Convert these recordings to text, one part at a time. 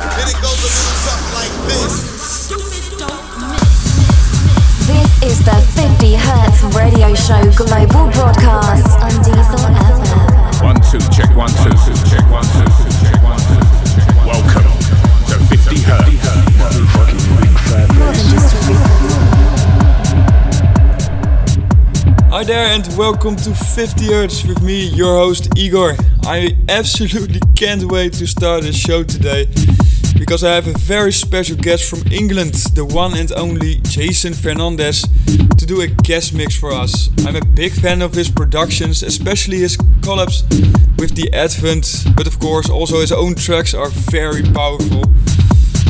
Ethan. And it goes a little something like this. This is the 50 Hertz radio show global broadcast on Diesel FM. One, two, check one, two, two, check one, two, two, check one, two, two, check one. Welcome to 50 Hertz. More than just a Hi there and welcome to 50 Hertz with me, your host Igor. I absolutely can't wait to start the show today because I have a very special guest from England, the one and only Jason Fernandes, to do a guest mix for us. I'm a big fan of his productions, especially his collabs with the Advent, but of course also his own tracks are very powerful.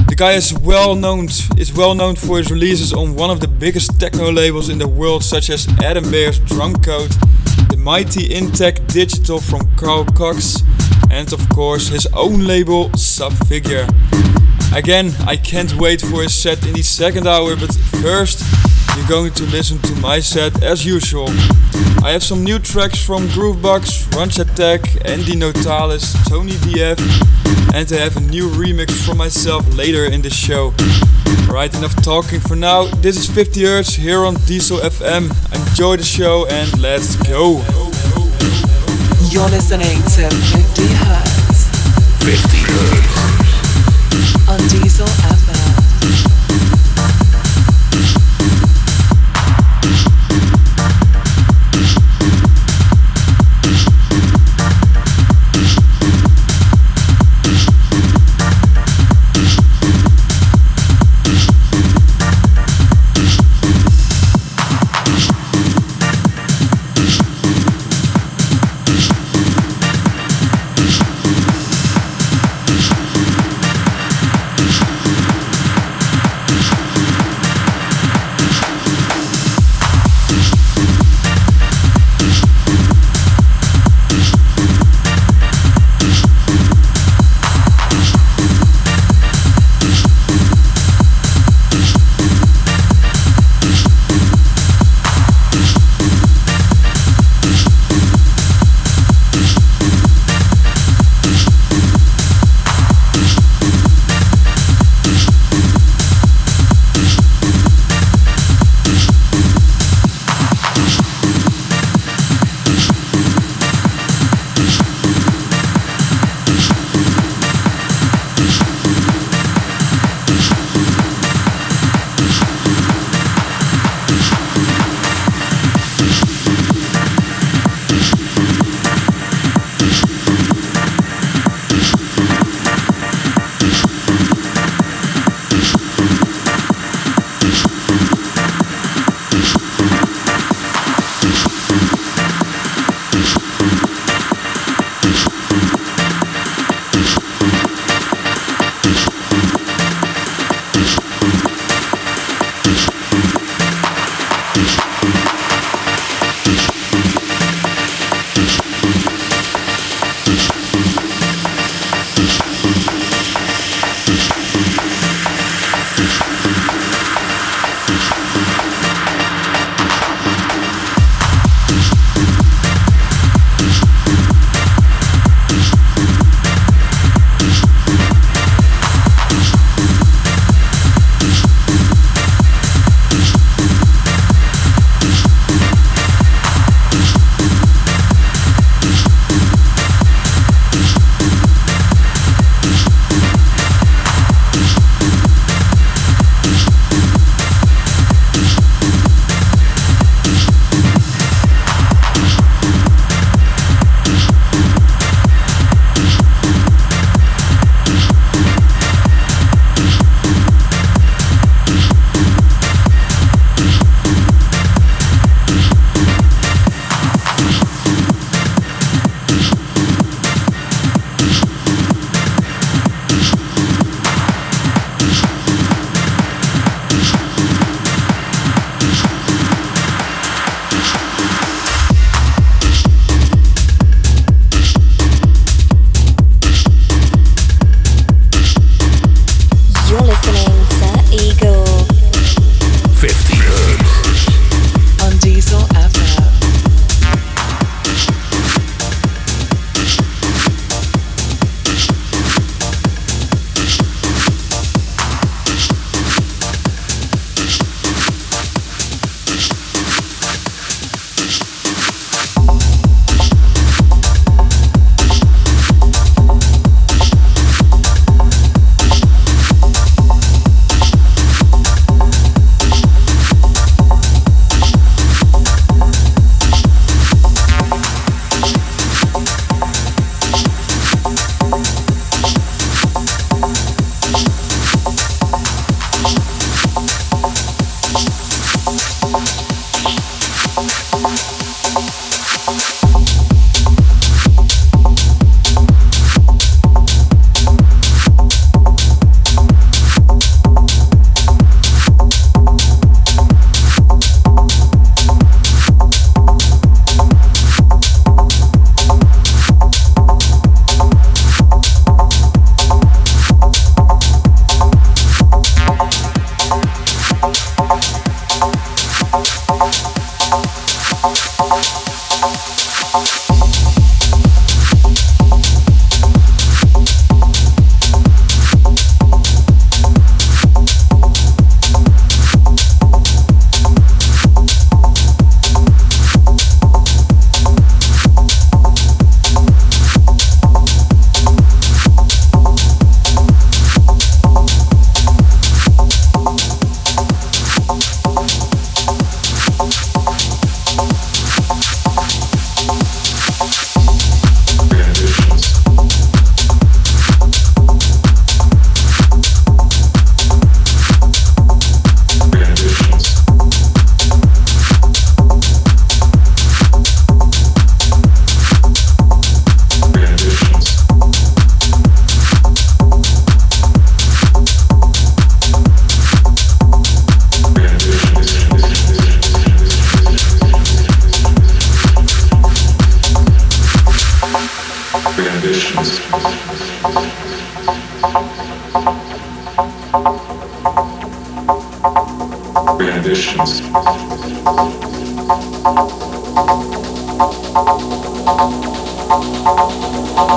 The guy is well known is well known for his releases on one of the biggest techno labels in the world, such as Adam Beyer's Drum Code, the mighty Intec Digital from Carl Cox, and of course his own label Subfigure. Again, I can't wait for his set in the second hour, but first you're going to listen to my set as usual. I have some new tracks from Groovebox, Ranch Attack, Andy Notalis, Tony DF, and I have a new remix from myself later in the show. Right, enough talking for now. This is 50 Hertz here on Diesel FM. Enjoy the show and let's go. You're listening to 50 Hertz 50 Hertz. on Diesel FM.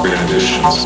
Renditions.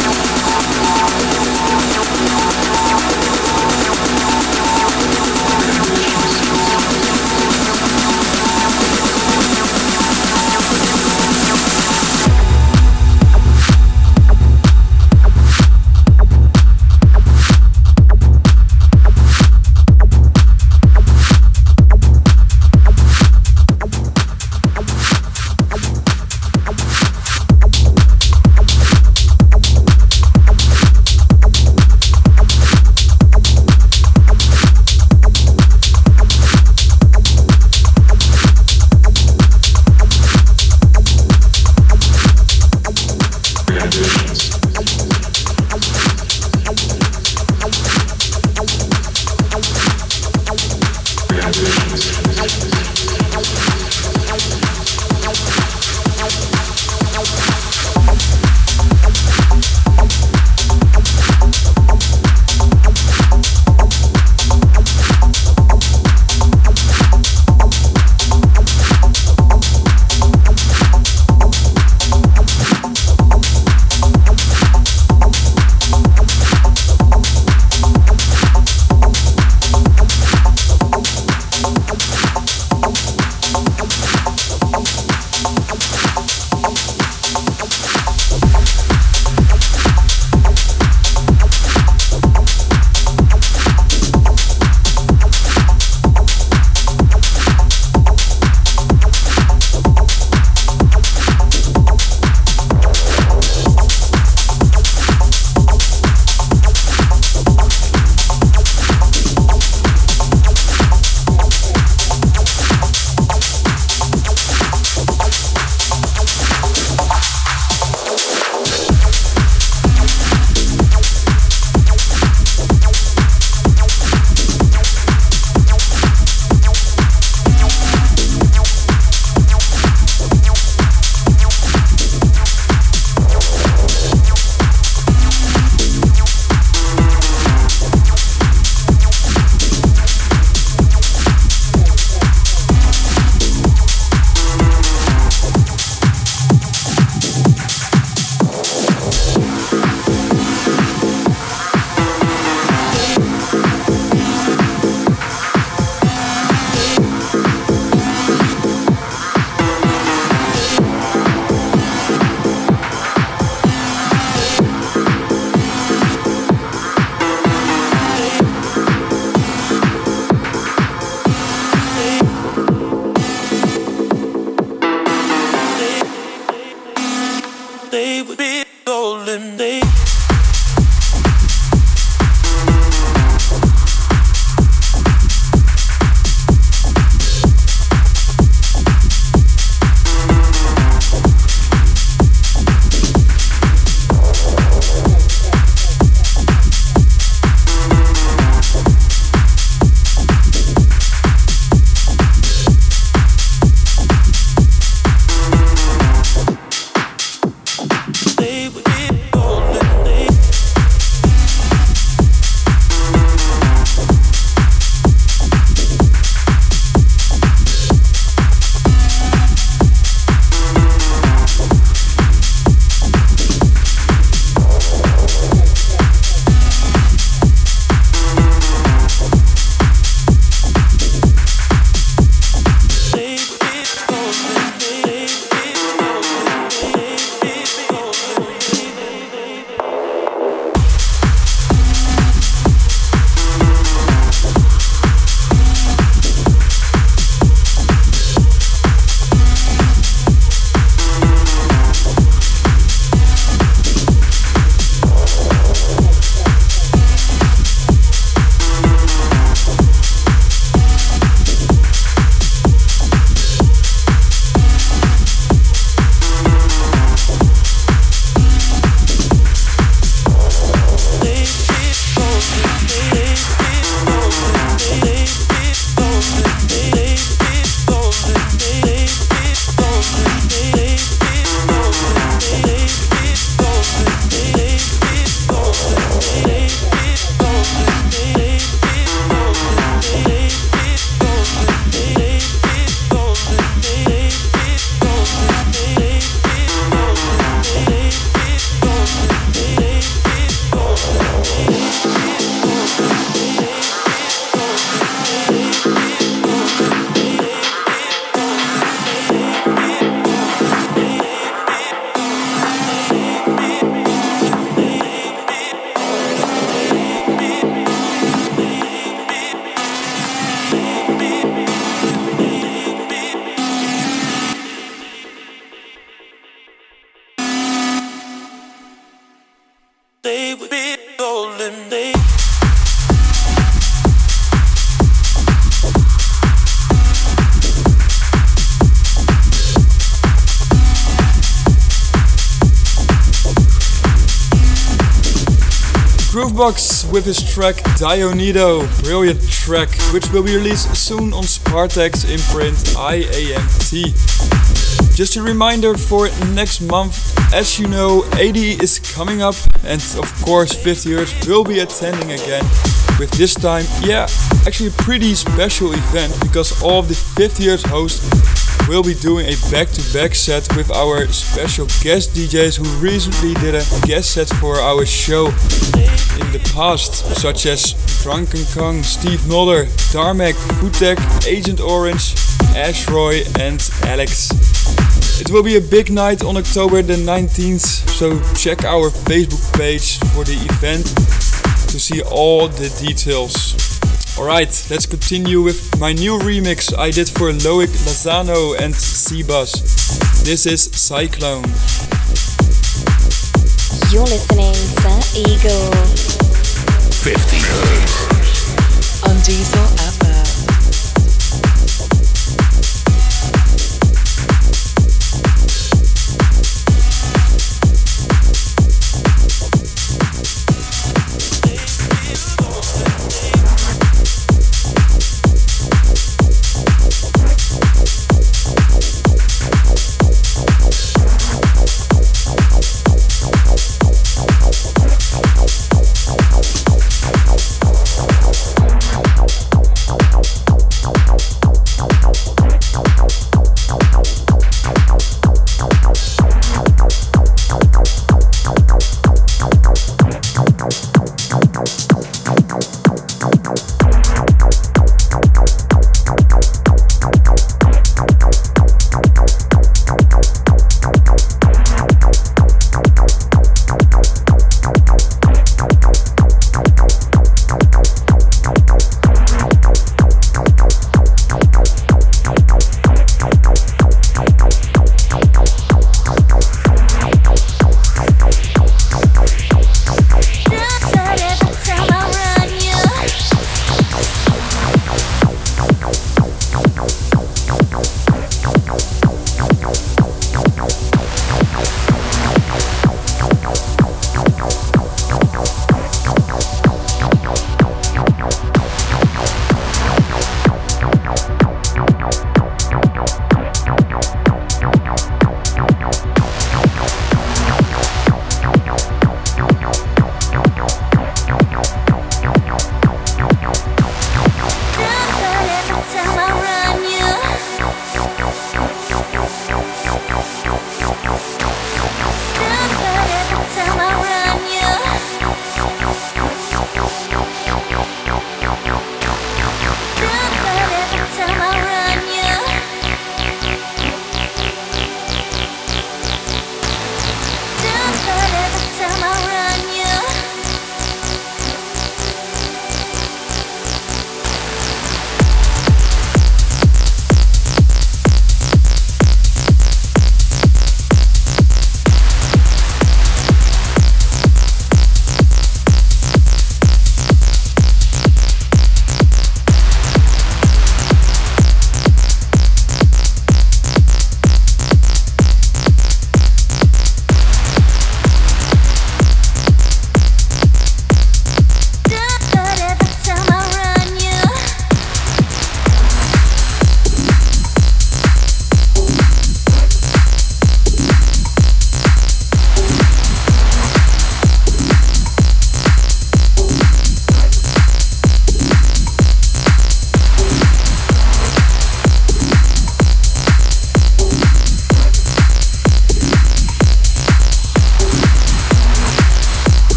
with his track Dionido, brilliant track, which will be released soon on Spartaque's imprint IAMT. Just a reminder for next month, as you know, AD is coming up, and of course, 50 Hertz will be attending again. With this time, yeah, actually a pretty special event because all of the 50 Hertz hosts will be doing a back-to-back set with our special guest DJs who recently did a guest set for our show in the past, such as Drunken Kong, Steve Nodder, Tarmac, Futek, Agent Orange, Ashroy, and Alex. It will be a big night on October the 19th, so check our Facebook page for the event to see all the details. Alright, let's continue with my new remix I did for Loic Lozano and Sebas. This is Cyclone. You're listening to Eagle. 50 Hertz. On Diesel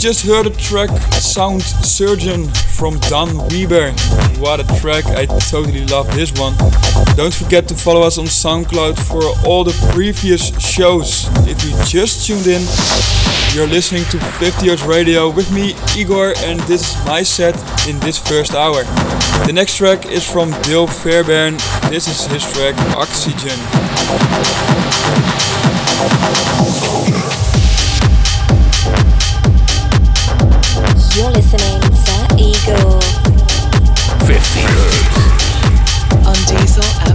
just heard a track Sound Surgeon from Dan Weber. What a track, I totally love this one. Don't forget to follow us on SoundCloud for all the previous shows. If you just tuned in, you're listening to 50 Hertz Radio with me, Igor, and this is my set in this first hour. The next track is from Dale Fairbairn. This is his track Oxygen. To 50 Hertz. On Diesel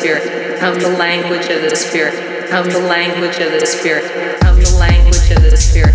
Spirit, come the language of the Spirit, come the language of the Spirit, come the language of the Spirit,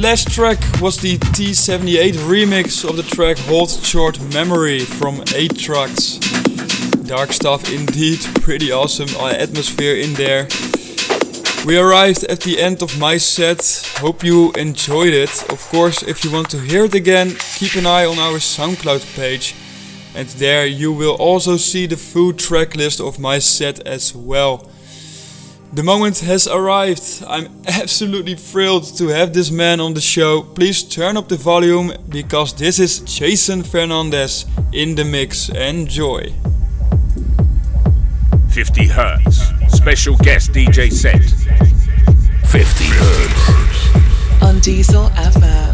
last track was the T78 remix of the track Hold Short Memory from 8 Trucks. Dark stuff indeed, pretty awesome atmosphere in there. We arrived at the end of my set. Hope you enjoyed it. Of course, if you want to hear it again, keep an eye on our SoundCloud page. And there you will also see the full track list of my set as well. The moment has arrived. I'm absolutely thrilled to have this man on the show. Please turn up the volume because this is Jason Fernandes in the mix. Enjoy. 50 Hertz. Special guest DJ set. 50 Hertz. On Diesel FM.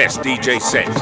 Guest DJ set.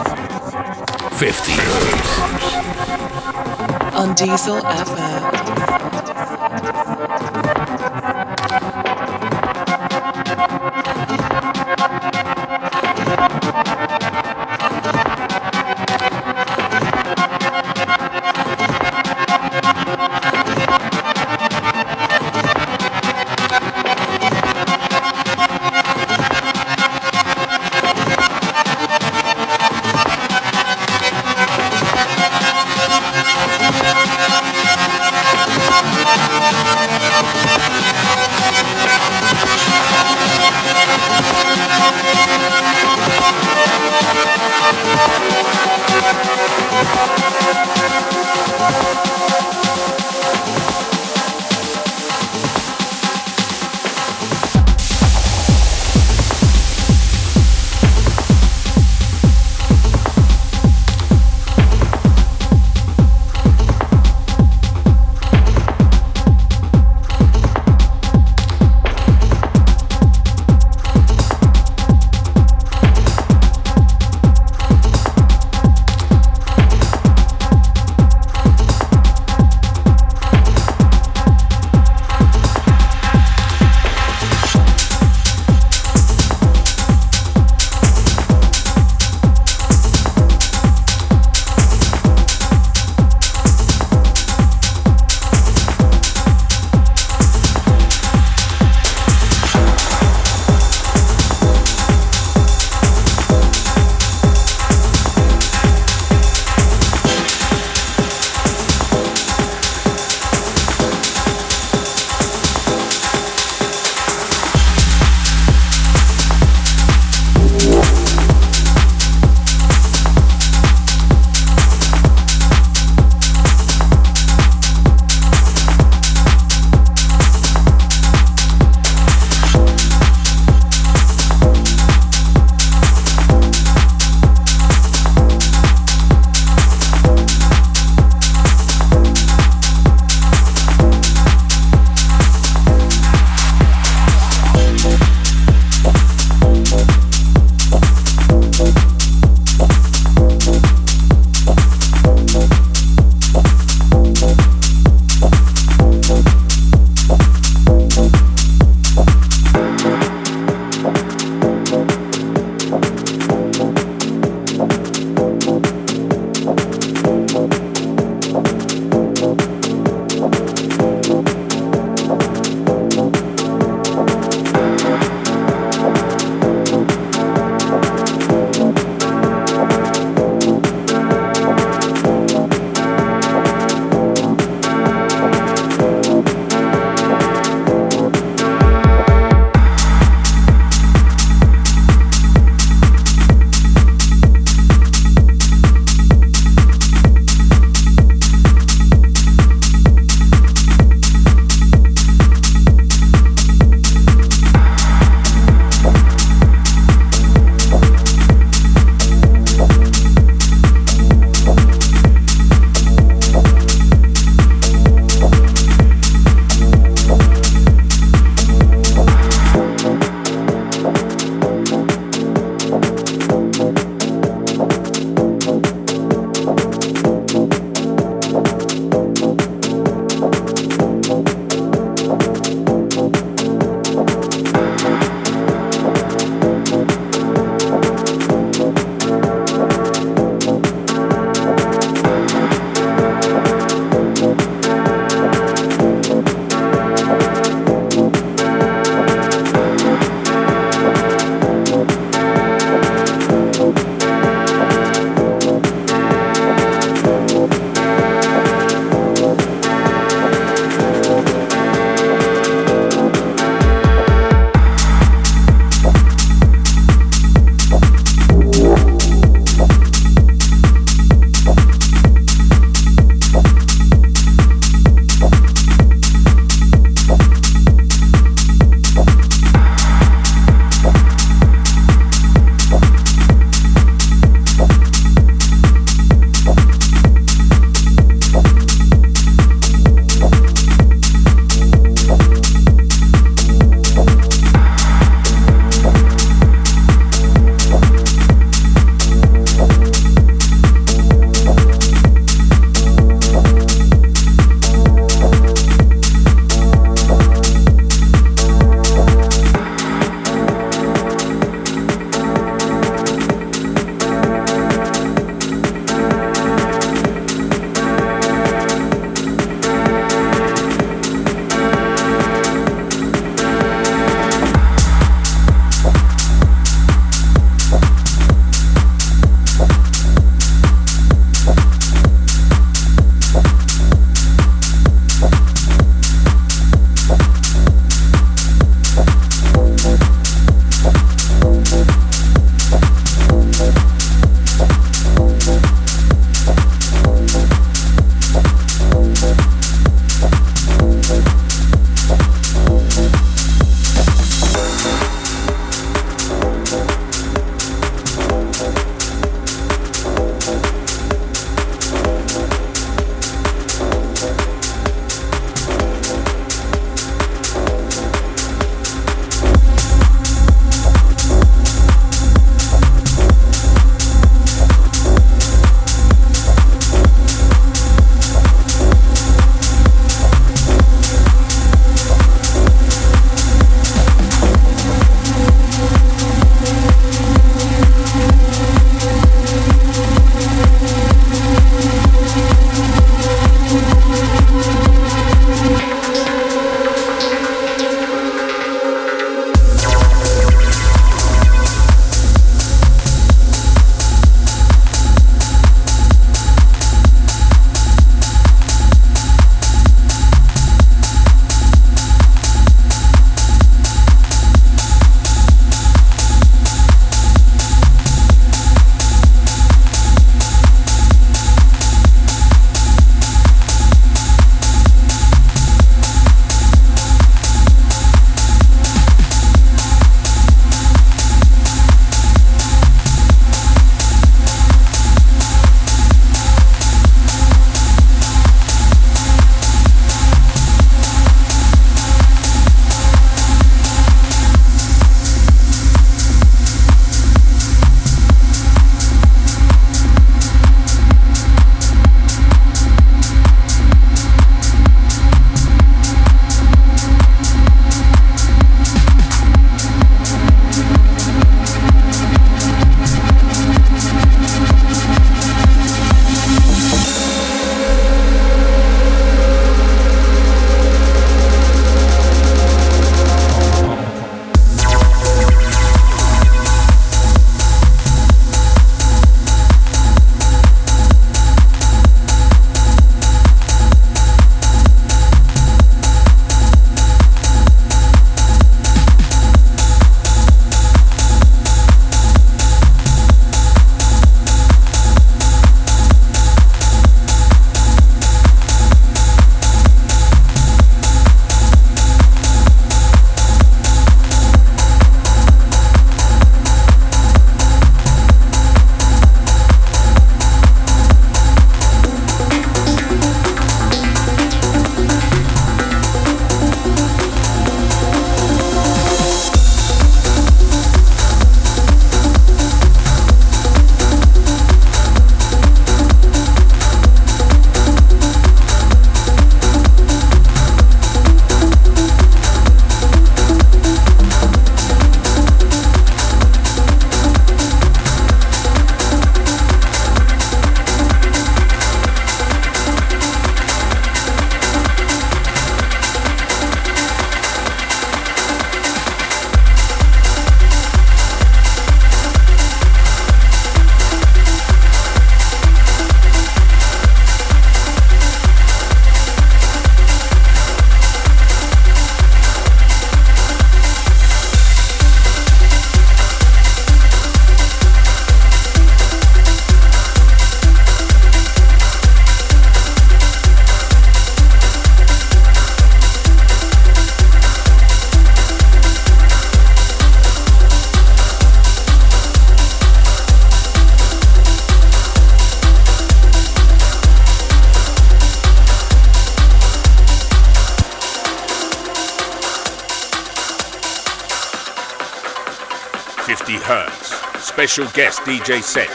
Special guest DJ set.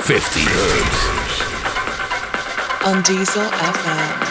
50 Hertz. On Diesel FM.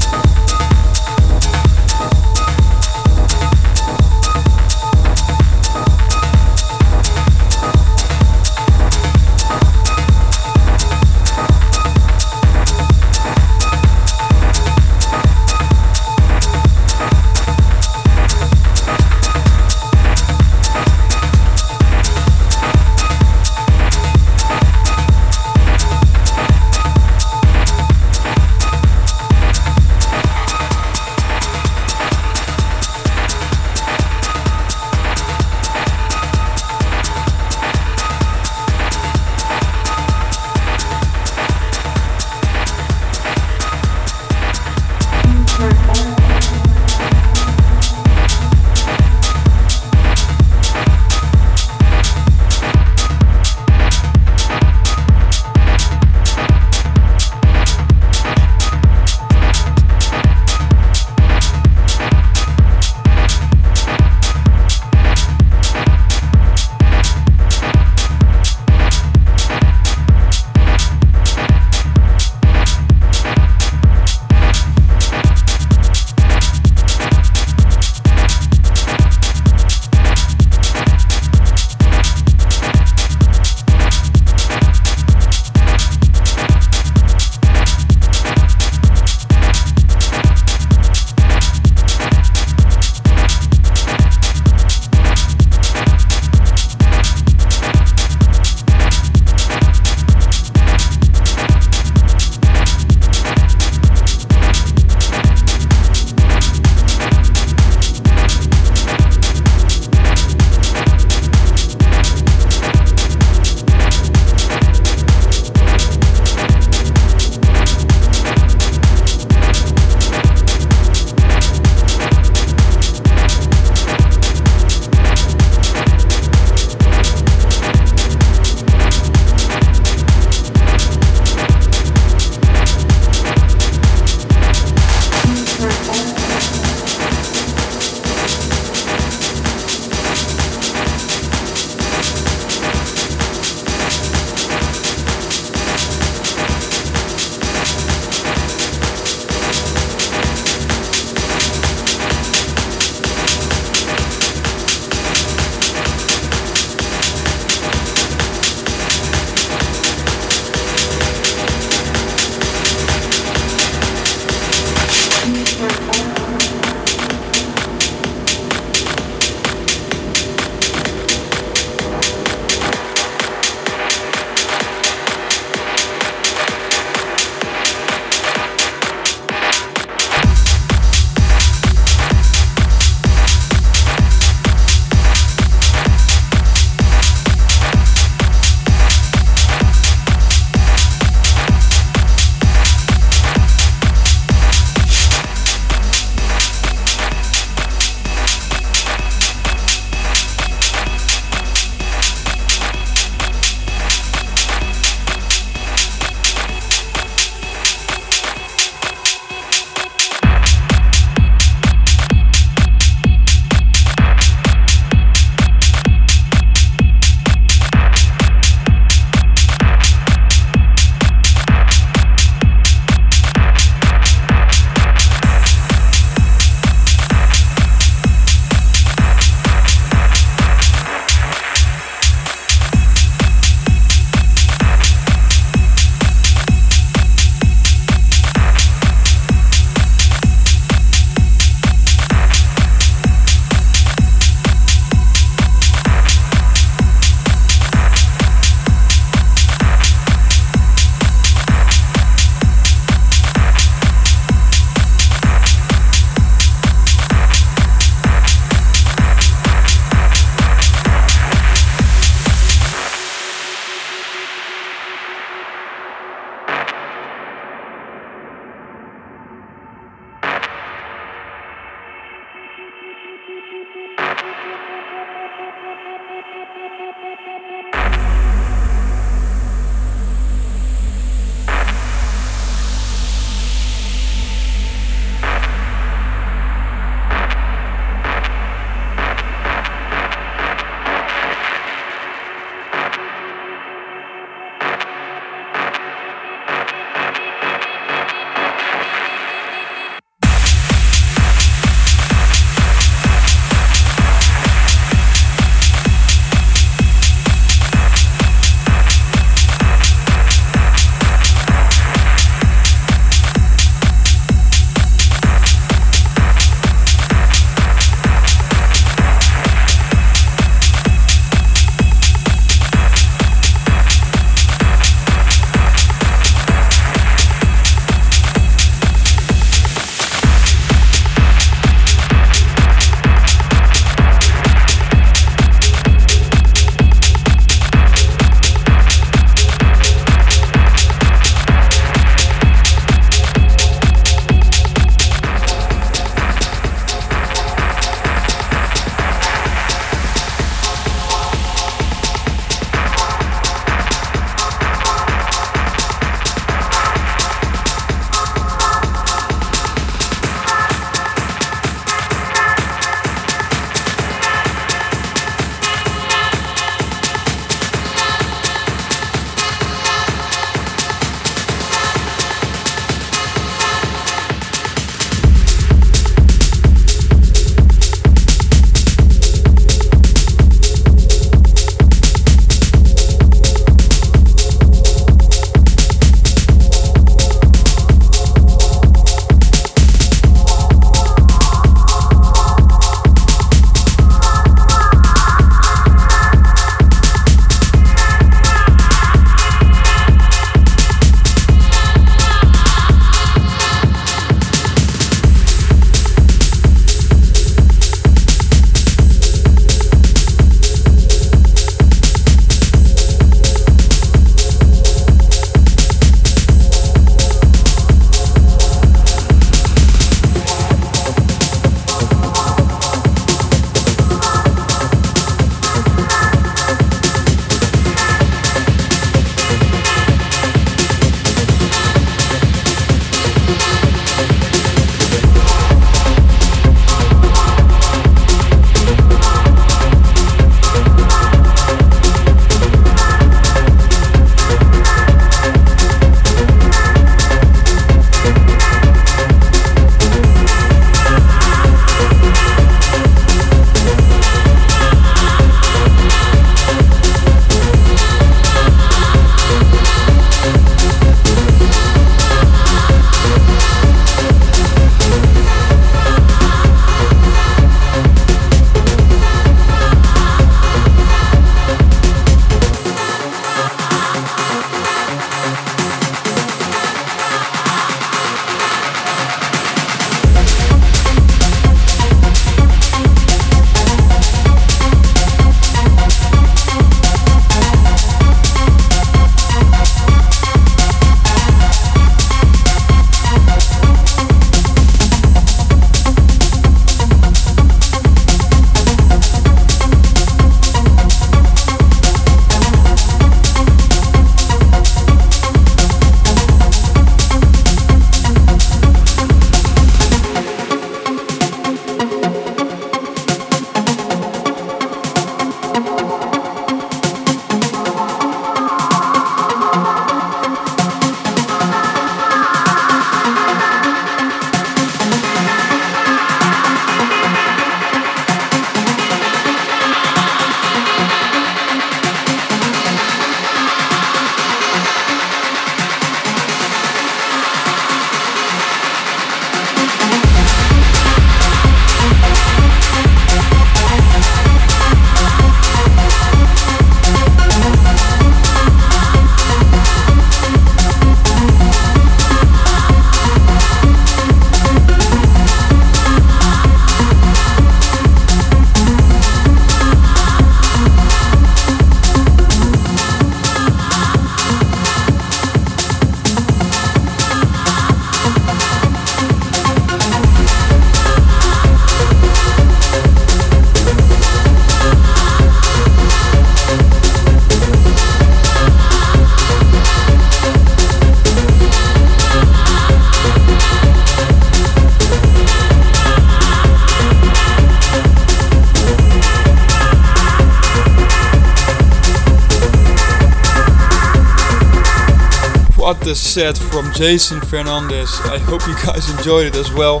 Jason Fernandes. I hope you guys enjoyed it as well.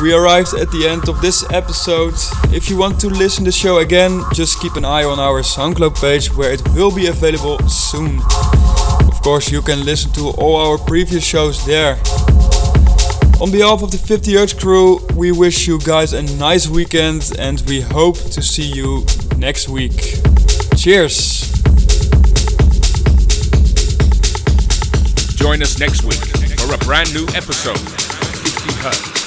We arrived at the end of this episode. If you want to listen to the show again, just keep an eye on our SoundCloud page where it will be available soon. Of course, you can listen to all our previous shows there. On behalf of the 50 Hertz crew, we wish you guys a nice weekend and we hope to see you next week. Cheers! Join us next week for a brand new episode of 50 Hertz.